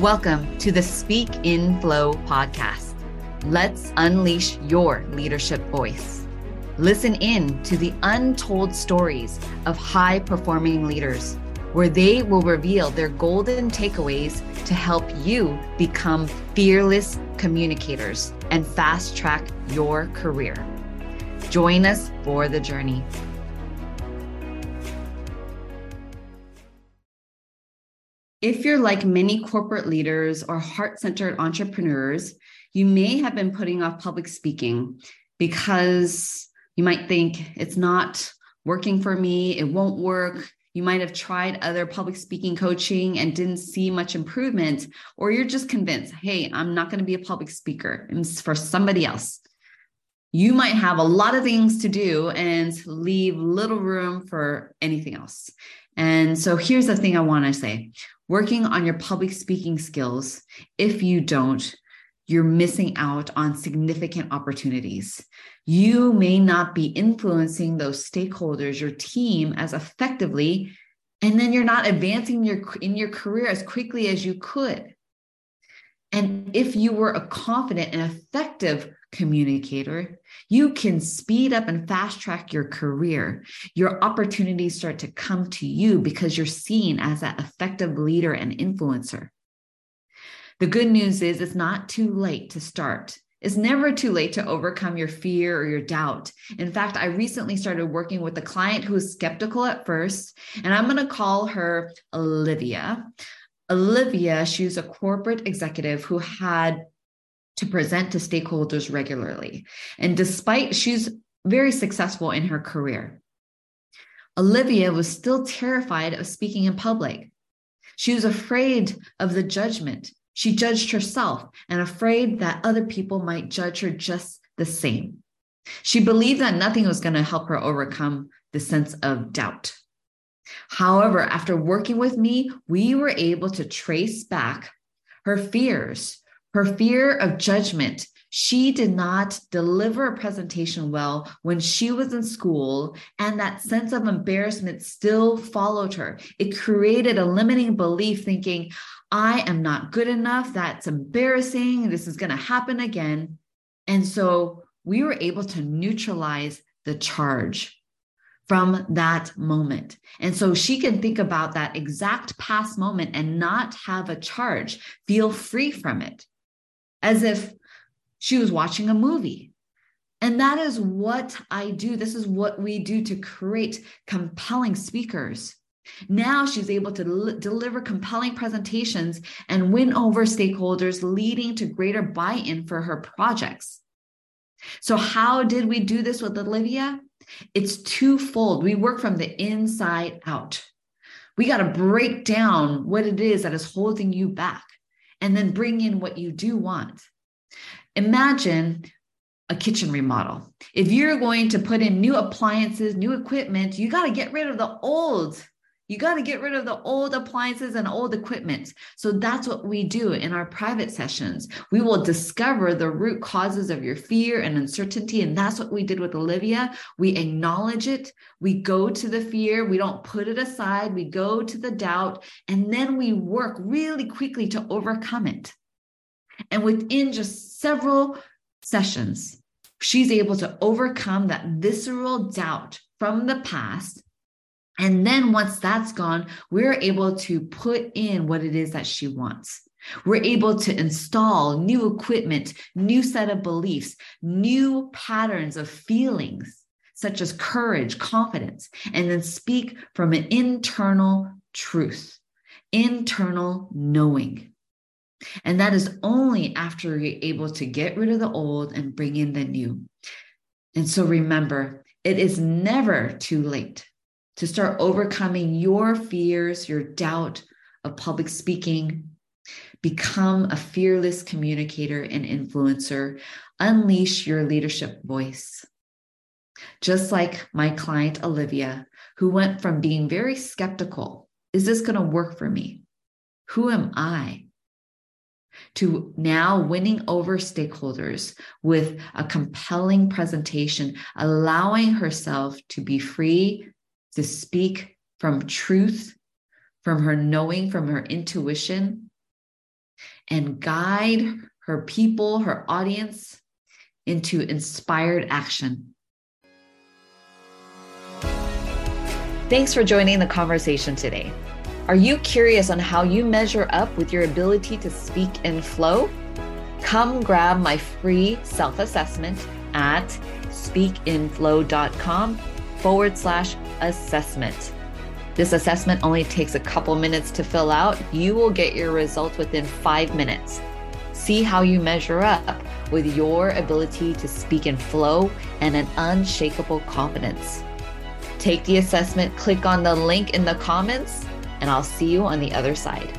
Welcome to the Speak in Flow podcast. Let's unleash your leadership voice. Listen in to the untold stories of high performing leaders, where they will reveal their golden takeaways to help you become fearless communicators and fast track your career. Join us for the journey. If you're like many corporate leaders or heart centered entrepreneurs, you may have been putting off public speaking because you might think it's not working for me, it won't work. You might have tried other public speaking coaching and didn't see much improvement, or you're just convinced, hey, I'm not going to be a public speaker. It's for somebody else. You might have a lot of things to do and leave little room for anything else. And so here's the thing I want to say working on your public speaking skills. If you don't, you're missing out on significant opportunities. You may not be influencing those stakeholders, your team, as effectively, and then you're not advancing your in your career as quickly as you could. And if you were a confident and effective communicator, you can speed up and fast track your career. Your opportunities start to come to you because you're seen as that effective leader and influencer. The good news is it's not too late to start. It's never too late to overcome your fear or your doubt. In fact, I recently started working with a client who was skeptical at first, and I'm going to call her Olivia. Olivia, she's a corporate executive who had to present to stakeholders regularly. And despite she's very successful in her career, Olivia was still terrified of speaking in public. She was afraid of the judgment. She judged herself and afraid that other people might judge her just the same. She believed that nothing was going to help her overcome the sense of doubt. However, after working with me, we were able to trace back her fears, her fear of judgment. She did not deliver a presentation well when she was in school, and that sense of embarrassment still followed her. It created a limiting belief thinking, I am not good enough. That's embarrassing. This is going to happen again. And so we were able to neutralize the charge from that moment. And so she can think about that exact past moment and not have a charge, feel free from it as if she was watching a movie. And that is what I do. This is what we do to create compelling speakers. Now she's able to l- deliver compelling presentations and win over stakeholders, leading to greater buy in for her projects. So, how did we do this with Olivia? It's twofold. We work from the inside out. We got to break down what it is that is holding you back and then bring in what you do want. Imagine a kitchen remodel. If you're going to put in new appliances, new equipment, you got to get rid of the old you got to get rid of the old appliances and old equipment. So that's what we do in our private sessions. We will discover the root causes of your fear and uncertainty. And that's what we did with Olivia. We acknowledge it. We go to the fear. We don't put it aside. We go to the doubt. And then we work really quickly to overcome it. And within just several sessions, she's able to overcome that visceral doubt from the past and then once that's gone, we're able to put in what it is that she wants. We're able to install new equipment, new set of beliefs, new patterns of feelings, such as courage, confidence, and then speak from an internal truth, internal knowing. And that is only after you're able to get rid of the old and bring in the new. And so remember, it is never too late to start overcoming your fears, your doubt of public speaking. Become a fearless communicator and influencer. Unleash your leadership voice. Just like my client, Olivia, who went from being very skeptical is this going to work for me? Who am I? to now winning over stakeholders with a compelling presentation, allowing herself to be free to speak from truth, from her knowing, from her intuition, and guide her people, her audience into inspired action. Thanks for joining the conversation today. Are you curious on how you measure up with your ability to speak in flow? Come grab my free self assessment at speakinflow.com forward slash assessment. This assessment only takes a couple minutes to fill out. You will get your results within five minutes. See how you measure up with your ability to speak in flow and an unshakable confidence. Take the assessment, click on the link in the comments, and I'll see you on the other side.